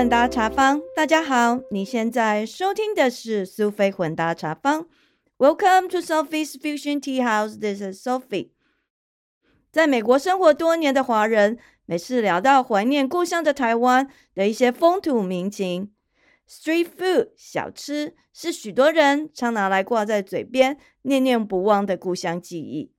混搭茶坊，大家好，你现在收听的是苏菲混搭茶坊。Welcome to Sophie's Fusion Tea House. This is Sophie. 在美国生活多年的华人，每次聊到怀念故乡的台湾的一些风土民情，street food 小吃是许多人常拿来挂在嘴边、念念不忘的故乡记忆。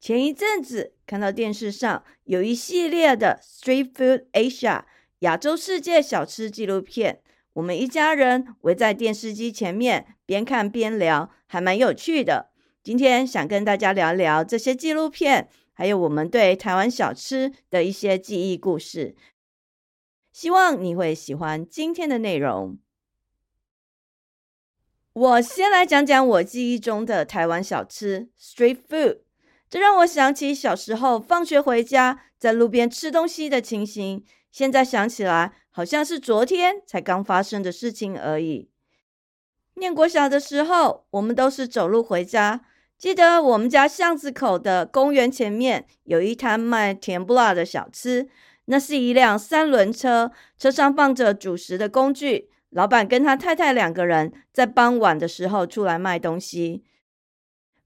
前一阵子看到电视上有一系列的 Street Food Asia 亚洲世界小吃纪录片，我们一家人围在电视机前面边看边聊，还蛮有趣的。今天想跟大家聊聊这些纪录片，还有我们对台湾小吃的一些记忆故事。希望你会喜欢今天的内容。我先来讲讲我记忆中的台湾小吃 Street Food。这让我想起小时候放学回家在路边吃东西的情形。现在想起来，好像是昨天才刚发生的事情而已。念国小的时候，我们都是走路回家。记得我们家巷子口的公园前面有一摊卖甜不辣的小吃，那是一辆三轮车，车上放着煮食的工具。老板跟他太太两个人在傍晚的时候出来卖东西。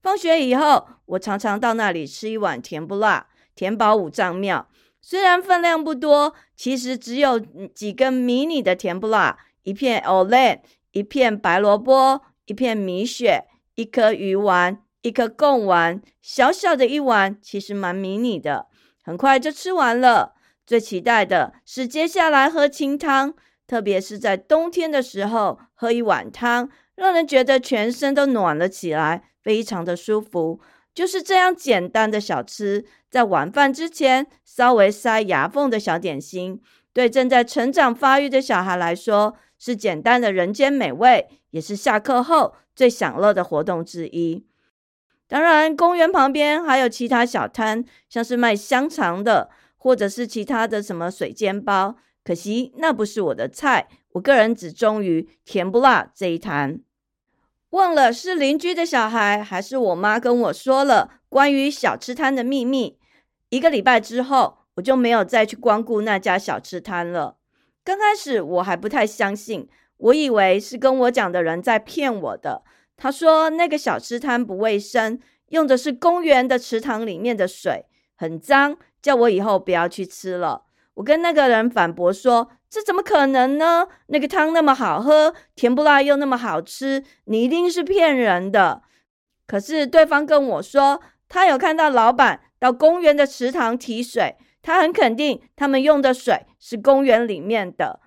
放学以后，我常常到那里吃一碗甜不辣，填饱五脏庙。虽然分量不多，其实只有几根迷你的甜不辣，一片 o l e 一片白萝卜，一片米血，一颗鱼丸，一颗贡丸，小小的一碗，其实蛮迷你的，很快就吃完了。最期待的是接下来喝清汤，特别是在冬天的时候，喝一碗汤，让人觉得全身都暖了起来。非常的舒服，就是这样简单的小吃，在晚饭之前稍微塞牙缝的小点心，对正在成长发育的小孩来说是简单的人间美味，也是下课后最享乐的活动之一。当然，公园旁边还有其他小摊，像是卖香肠的，或者是其他的什么水煎包，可惜那不是我的菜，我个人只忠于甜不辣这一摊。忘了是邻居的小孩，还是我妈跟我说了关于小吃摊的秘密。一个礼拜之后，我就没有再去光顾那家小吃摊了。刚开始我还不太相信，我以为是跟我讲的人在骗我的。他说那个小吃摊不卫生，用的是公园的池塘里面的水，很脏，叫我以后不要去吃了。我跟那个人反驳说。这怎么可能呢？那个汤那么好喝，甜不辣又那么好吃，你一定是骗人的。可是对方跟我说，他有看到老板到公园的池塘提水，他很肯定他们用的水是公园里面的。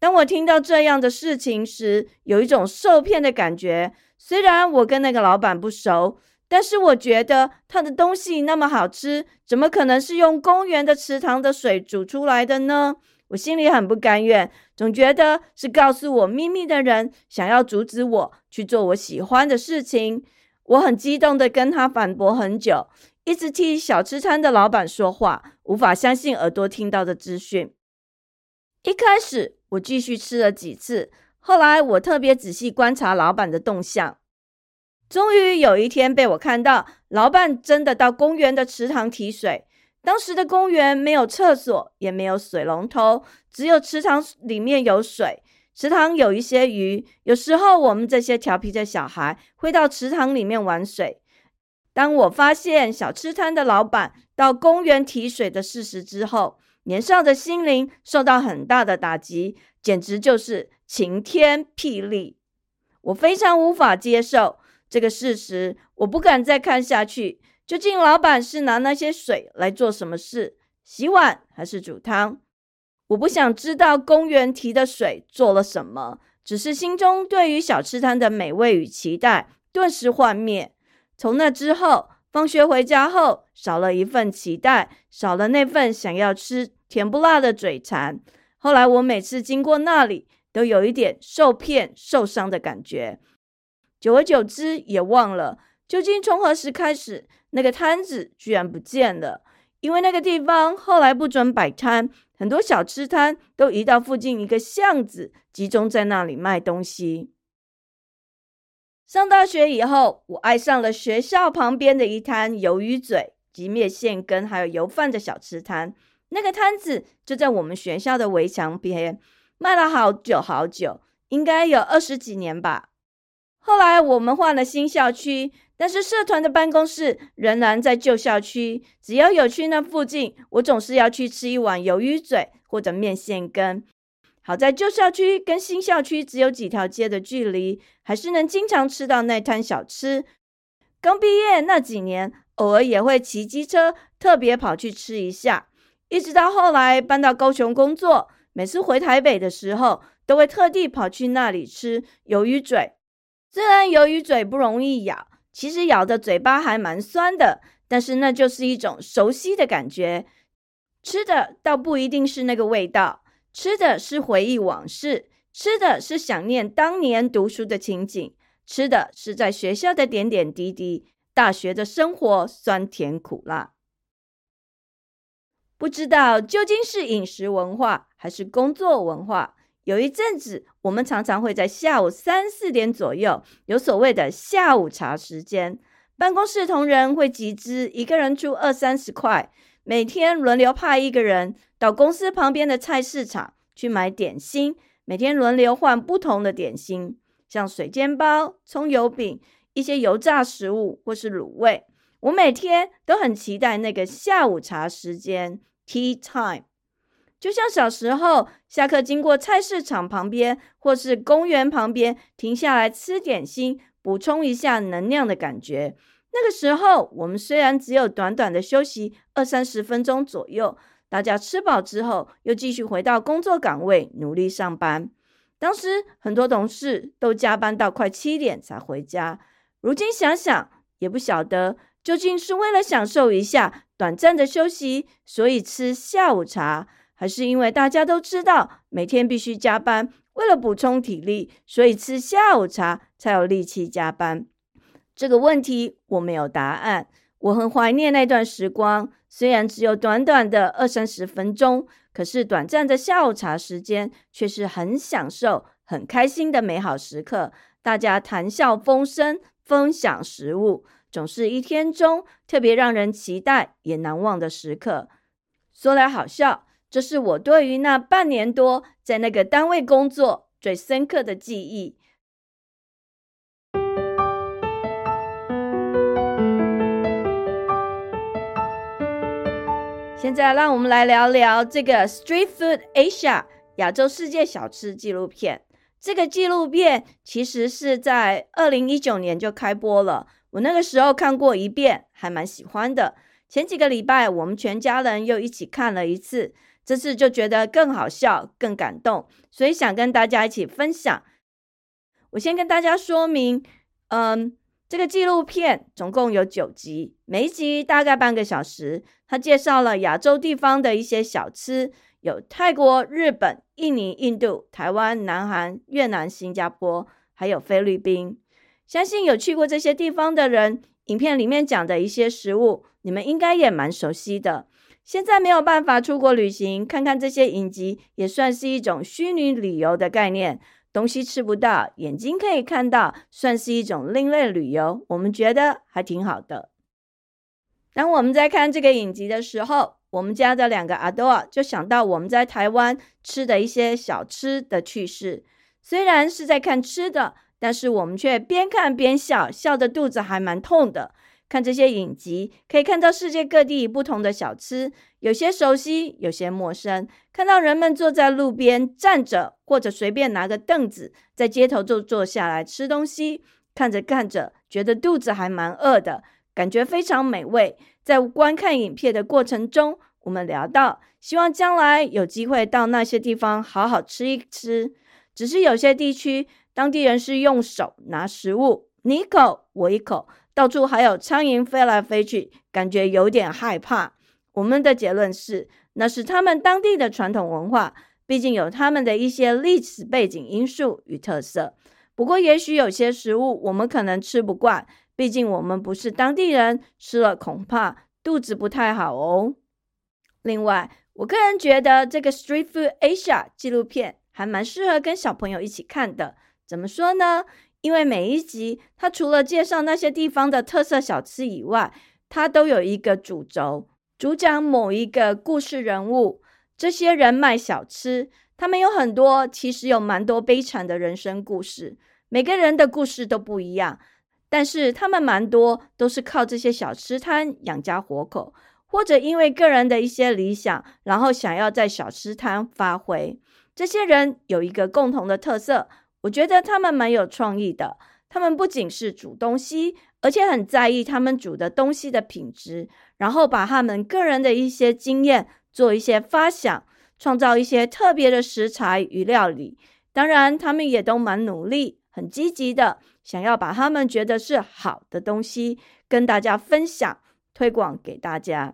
当我听到这样的事情时，有一种受骗的感觉。虽然我跟那个老板不熟，但是我觉得他的东西那么好吃，怎么可能是用公园的池塘的水煮出来的呢？我心里很不甘愿，总觉得是告诉我秘密的人想要阻止我去做我喜欢的事情。我很激动的跟他反驳很久，一直替小吃摊的老板说话，无法相信耳朵听到的资讯。一开始我继续吃了几次，后来我特别仔细观察老板的动向，终于有一天被我看到，老板真的到公园的池塘提水。当时的公园没有厕所，也没有水龙头，只有池塘里面有水。池塘有一些鱼，有时候我们这些调皮的小孩会到池塘里面玩水。当我发现小吃摊的老板到公园提水的事实之后，年少的心灵受到很大的打击，简直就是晴天霹雳。我非常无法接受这个事实，我不敢再看下去。究竟老板是拿那些水来做什么事？洗碗还是煮汤？我不想知道公园提的水做了什么，只是心中对于小吃摊的美味与期待顿时幻灭。从那之后，放学回家后少了一份期待，少了那份想要吃甜不辣的嘴馋。后来我每次经过那里，都有一点受骗、受伤的感觉。久而久之，也忘了究竟从何时开始。那个摊子居然不见了，因为那个地方后来不准摆摊，很多小吃摊都移到附近一个巷子，集中在那里卖东西。上大学以后，我爱上了学校旁边的一摊鱿鱼嘴、及面线羹还有油饭的小吃摊。那个摊子就在我们学校的围墙边，卖了好久好久，应该有二十几年吧。后来我们换了新校区，但是社团的办公室仍然在旧校区。只要有去那附近，我总是要去吃一碗鱿鱼嘴或者面线羹。好在旧校区跟新校区只有几条街的距离，还是能经常吃到那摊小吃。刚毕业那几年，偶尔也会骑机车特别跑去吃一下。一直到后来搬到高雄工作，每次回台北的时候，都会特地跑去那里吃鱿鱼嘴。虽然鱿鱼嘴不容易咬，其实咬的嘴巴还蛮酸的，但是那就是一种熟悉的感觉。吃的倒不一定是那个味道，吃的是回忆往事，吃的是想念当年读书的情景，吃的是在学校的点点滴滴，大学的生活酸甜苦辣。不知道究竟是饮食文化还是工作文化。有一阵子，我们常常会在下午三四点左右有所谓的下午茶时间。办公室同仁会集资，一个人出二三十块，每天轮流派一个人到公司旁边的菜市场去买点心，每天轮流换不同的点心，像水煎包、葱油饼、一些油炸食物或是卤味。我每天都很期待那个下午茶时间 （tea time）。就像小时候下课经过菜市场旁边或是公园旁边停下来吃点心，补充一下能量的感觉。那个时候，我们虽然只有短短的休息二三十分钟左右，大家吃饱之后又继续回到工作岗位努力上班。当时很多同事都加班到快七点才回家。如今想想，也不晓得究竟是为了享受一下短暂的休息，所以吃下午茶。还是因为大家都知道每天必须加班，为了补充体力，所以吃下午茶才有力气加班。这个问题我没有答案。我很怀念那段时光，虽然只有短短的二三十分钟，可是短暂的下午茶时间却是很享受、很开心的美好时刻。大家谈笑风生，分享食物，总是一天中特别让人期待也难忘的时刻。说来好笑。这是我对于那半年多在那个单位工作最深刻的记忆。现在，让我们来聊聊这个《Street Food Asia》亚洲世界小吃纪录片。这个纪录片其实是在二零一九年就开播了，我那个时候看过一遍，还蛮喜欢的。前几个礼拜，我们全家人又一起看了一次。这次就觉得更好笑、更感动，所以想跟大家一起分享。我先跟大家说明，嗯，这个纪录片总共有九集，每一集大概半个小时。它介绍了亚洲地方的一些小吃，有泰国、日本、印尼、印度、台湾、南韩、越南、新加坡，还有菲律宾。相信有去过这些地方的人，影片里面讲的一些食物，你们应该也蛮熟悉的。现在没有办法出国旅行，看看这些影集也算是一种虚拟旅游的概念。东西吃不到，眼睛可以看到，算是一种另类旅游。我们觉得还挺好的。当我们在看这个影集的时候，我们家的两个阿多啊，就想到我们在台湾吃的一些小吃的趣事。虽然是在看吃的，但是我们却边看边笑，笑的肚子还蛮痛的。看这些影集，可以看到世界各地不同的小吃，有些熟悉，有些陌生。看到人们坐在路边站着，或者随便拿个凳子，在街头就坐下来吃东西。看着看着，觉得肚子还蛮饿的，感觉非常美味。在观看影片的过程中，我们聊到，希望将来有机会到那些地方好好吃一吃。只是有些地区，当地人是用手拿食物，你一口我一口。到处还有苍蝇飞来飞去，感觉有点害怕。我们的结论是，那是他们当地的传统文化，毕竟有他们的一些历史背景因素与特色。不过，也许有些食物我们可能吃不惯，毕竟我们不是当地人，吃了恐怕肚子不太好哦。另外，我个人觉得这个《Street Food Asia》纪录片还蛮适合跟小朋友一起看的。怎么说呢？因为每一集，它除了介绍那些地方的特色小吃以外，它都有一个主轴，主讲某一个故事人物。这些人卖小吃，他们有很多，其实有蛮多悲惨的人生故事。每个人的故事都不一样，但是他们蛮多都是靠这些小吃摊养家活口，或者因为个人的一些理想，然后想要在小吃摊发挥。这些人有一个共同的特色，我觉得他们蛮有创意的。他们不仅是煮东西，而且很在意他们煮的东西的品质，然后把他们个人的一些经验做一些发想。创造一些特别的食材与料理，当然，他们也都蛮努力、很积极的，想要把他们觉得是好的东西跟大家分享、推广给大家。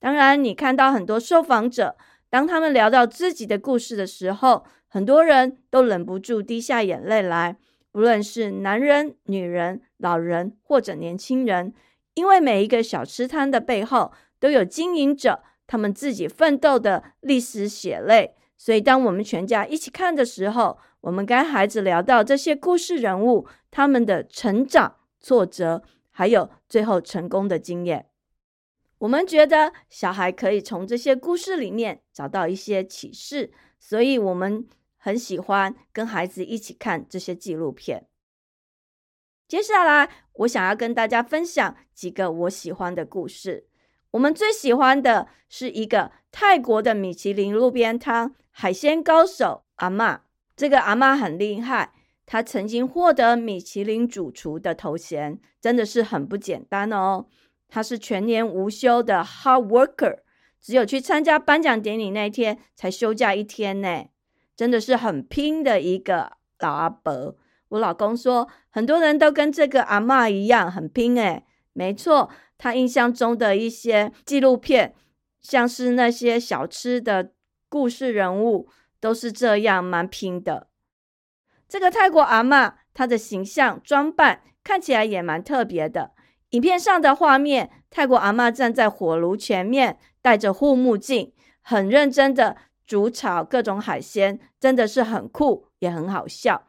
当然，你看到很多受访者，当他们聊到自己的故事的时候，很多人都忍不住滴下眼泪来，不论是男人、女人、老人或者年轻人，因为每一个小吃摊的背后都有经营者。他们自己奋斗的历史血泪，所以当我们全家一起看的时候，我们跟孩子聊到这些故事人物，他们的成长、挫折，还有最后成功的经验，我们觉得小孩可以从这些故事里面找到一些启示，所以我们很喜欢跟孩子一起看这些纪录片。接下来，我想要跟大家分享几个我喜欢的故事。我们最喜欢的是一个泰国的米其林路边摊海鲜高手阿妈。这个阿妈很厉害，她曾经获得米其林主厨的头衔，真的是很不简单哦。她是全年无休的 hard worker，只有去参加颁奖典礼那天才休假一天呢，真的是很拼的一个老阿伯。我老公说，很多人都跟这个阿妈一样很拼诶，没错。他印象中的一些纪录片，像是那些小吃的故事人物，都是这样蛮拼的。这个泰国阿嬷，她的形象装扮看起来也蛮特别的。影片上的画面，泰国阿嬷站在火炉前面，戴着护目镜，很认真的煮炒各种海鲜，真的是很酷，也很好笑。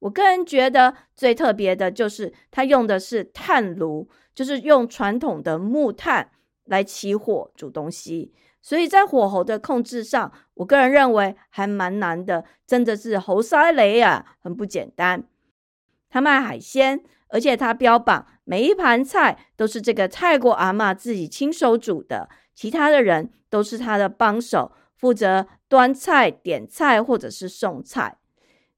我个人觉得最特别的就是他用的是炭炉。就是用传统的木炭来起火煮东西，所以在火候的控制上，我个人认为还蛮难的，真的是猴塞雷啊，很不简单。他卖海鲜，而且他标榜每一盘菜都是这个泰国阿妈自己亲手煮的，其他的人都是他的帮手，负责端菜、点菜或者是送菜。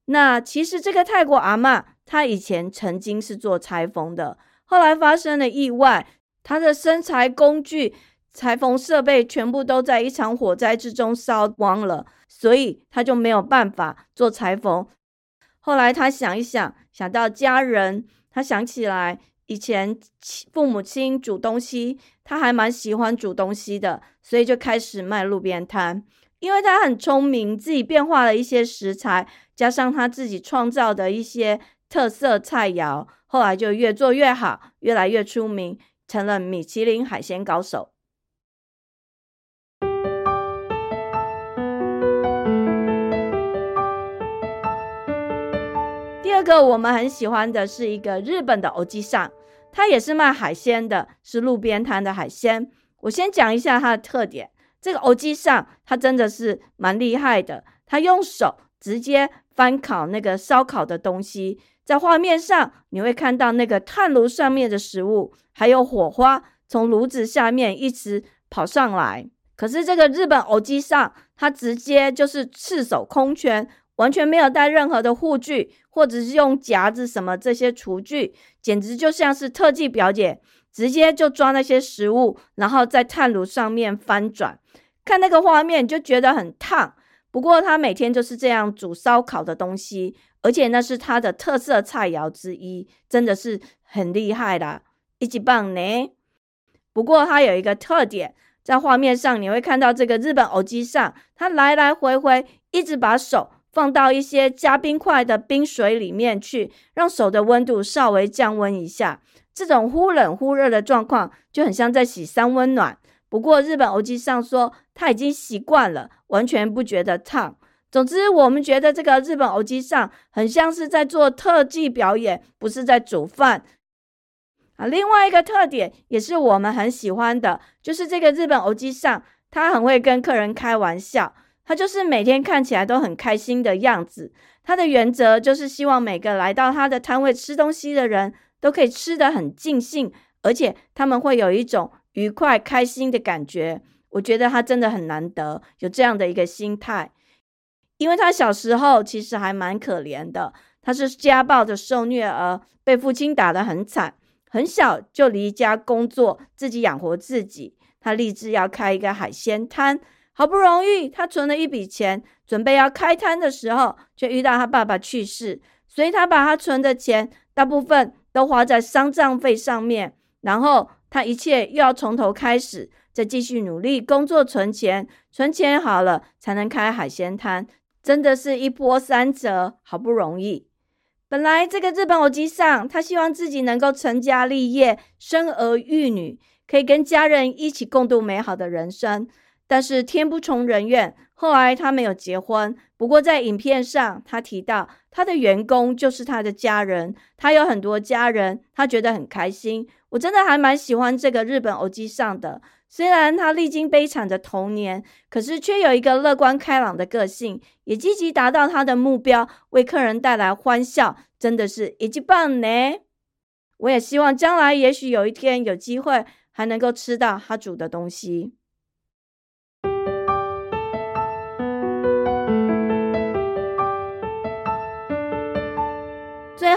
那其实这个泰国阿妈，她以前曾经是做裁缝的。后来发生了意外，她的生财工具、裁缝设备全部都在一场火灾之中烧光了，所以她就没有办法做裁缝。后来她想一想，想到家人，她想起来以前父母亲煮东西，他还蛮喜欢煮东西的，所以就开始卖路边摊。因为他很聪明，自己变化了一些食材，加上他自己创造的一些特色菜肴。后来就越做越好，越来越出名，成了米其林海鲜高手。第二个我们很喜欢的是一个日本的欧吉上，他也是卖海鲜的，是路边摊的海鲜。我先讲一下它的特点，这个欧吉上他真的是蛮厉害的，他用手直接翻烤那个烧烤的东西。在画面上，你会看到那个炭炉上面的食物，还有火花从炉子下面一直跑上来。可是这个日本偶机上，他直接就是赤手空拳，完全没有带任何的护具，或者是用夹子什么这些厨具，简直就像是特技表演，直接就抓那些食物，然后在炭炉上面翻转。看那个画面就觉得很烫。不过他每天就是这样煮烧烤的东西。而且那是他的特色菜肴之一，真的是很厉害的，一级棒呢。不过他有一个特点，在画面上你会看到这个日本偶机上，他来来回回一直把手放到一些加冰块的冰水里面去，让手的温度稍微降温一下。这种忽冷忽热的状况就很像在洗三温暖。不过日本偶机上说他已经习惯了，完全不觉得烫。总之，我们觉得这个日本偶机上很像是在做特技表演，不是在煮饭啊。另外一个特点也是我们很喜欢的，就是这个日本偶机上，他很会跟客人开玩笑，他就是每天看起来都很开心的样子。他的原则就是希望每个来到他的摊位吃东西的人都可以吃得很尽兴，而且他们会有一种愉快开心的感觉。我觉得他真的很难得有这样的一个心态，因为他小时候其实还蛮可怜的，他是家暴的受虐儿，被父亲打得很惨，很小就离家工作，自己养活自己。他立志要开一个海鲜摊。好不容易，他存了一笔钱，准备要开摊的时候，却遇到他爸爸去世，所以他把他存的钱大部分都花在丧葬费上面。然后他一切又要从头开始，再继续努力工作存钱，存钱好了才能开海鲜摊，真的是一波三折，好不容易。本来这个日本偶机上，他希望自己能够成家立业，生儿育女，可以跟家人一起共度美好的人生。但是天不从人愿，后来他没有结婚。不过在影片上，他提到他的员工就是他的家人，他有很多家人，他觉得很开心。我真的还蛮喜欢这个日本偶机上的，虽然他历经悲惨的童年，可是却有一个乐观开朗的个性，也积极达到他的目标，为客人带来欢笑，真的是一级棒呢。我也希望将来也许有一天有机会，还能够吃到他煮的东西。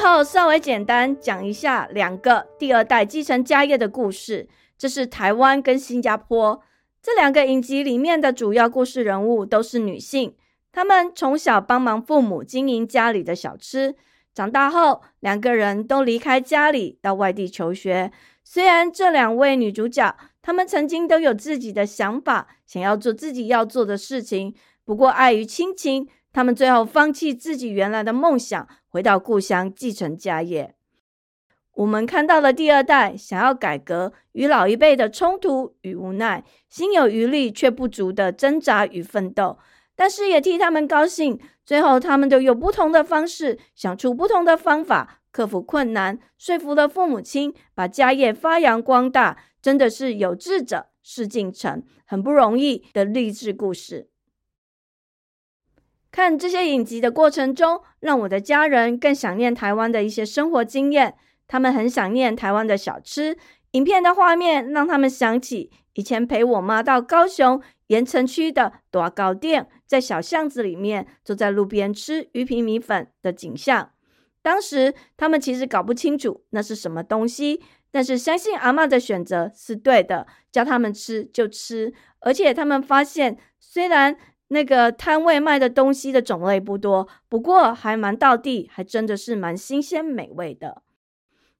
后，稍微简单讲一下两个第二代继承家业的故事。这是台湾跟新加坡这两个影集里面的主要故事人物都是女性，她们从小帮忙父母经营家里的小吃，长大后两个人都离开家里到外地求学。虽然这两位女主角，她们曾经都有自己的想法，想要做自己要做的事情，不过碍于亲情。他们最后放弃自己原来的梦想，回到故乡继承家业。我们看到了第二代想要改革与老一辈的冲突与无奈，心有余力却不足的挣扎与奋斗。但是也替他们高兴，最后他们都有不同的方式，想出不同的方法克服困难，说服了父母亲，把家业发扬光大。真的是有志者事竟成，很不容易的励志故事。看这些影集的过程中，让我的家人更想念台湾的一些生活经验。他们很想念台湾的小吃。影片的画面让他们想起以前陪我妈到高雄盐城区的大糕店，在小巷子里面坐在路边吃鱼皮米粉的景象。当时他们其实搞不清楚那是什么东西，但是相信阿妈的选择是对的，叫他们吃就吃。而且他们发现，虽然那个摊位卖的东西的种类不多，不过还蛮到地，还真的是蛮新鲜美味的。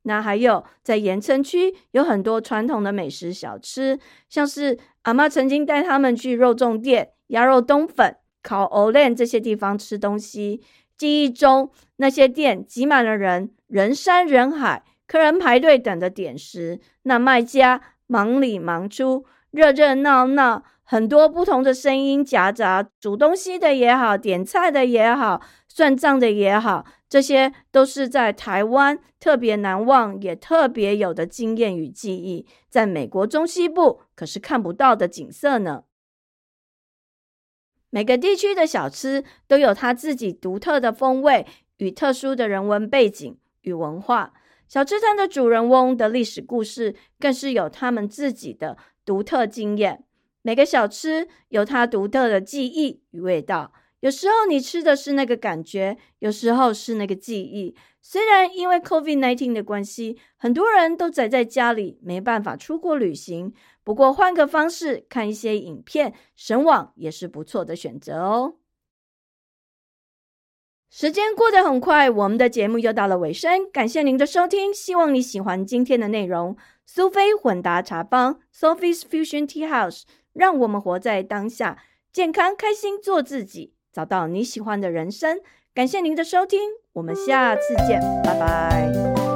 那还有在盐城区有很多传统的美食小吃，像是阿妈曾经带他们去肉粽店、鸭肉冬粉、烤藕链这些地方吃东西。记忆中那些店挤满了人，人山人海，客人排队等着点食，那卖家忙里忙出，热热闹闹。很多不同的声音夹杂，煮东西的也好，点菜的也好，算账的也好，这些都是在台湾特别难忘，也特别有的经验与记忆。在美国中西部可是看不到的景色呢。每个地区的小吃都有它自己独特的风味与特殊的人文背景与文化。小吃摊的主人翁的历史故事，更是有他们自己的独特经验。每个小吃有它独特的记忆与味道，有时候你吃的是那个感觉，有时候是那个记忆。虽然因为 COVID-19 的关系，很多人都宅在家里，没办法出国旅行，不过换个方式看一些影片、神网也是不错的选择哦。时间过得很快，我们的节目又到了尾声，感谢您的收听，希望你喜欢今天的内容。苏菲混搭茶坊 （Sophie's Fusion Tea House）。让我们活在当下，健康开心做自己，找到你喜欢的人生。感谢您的收听，我们下次见，拜拜。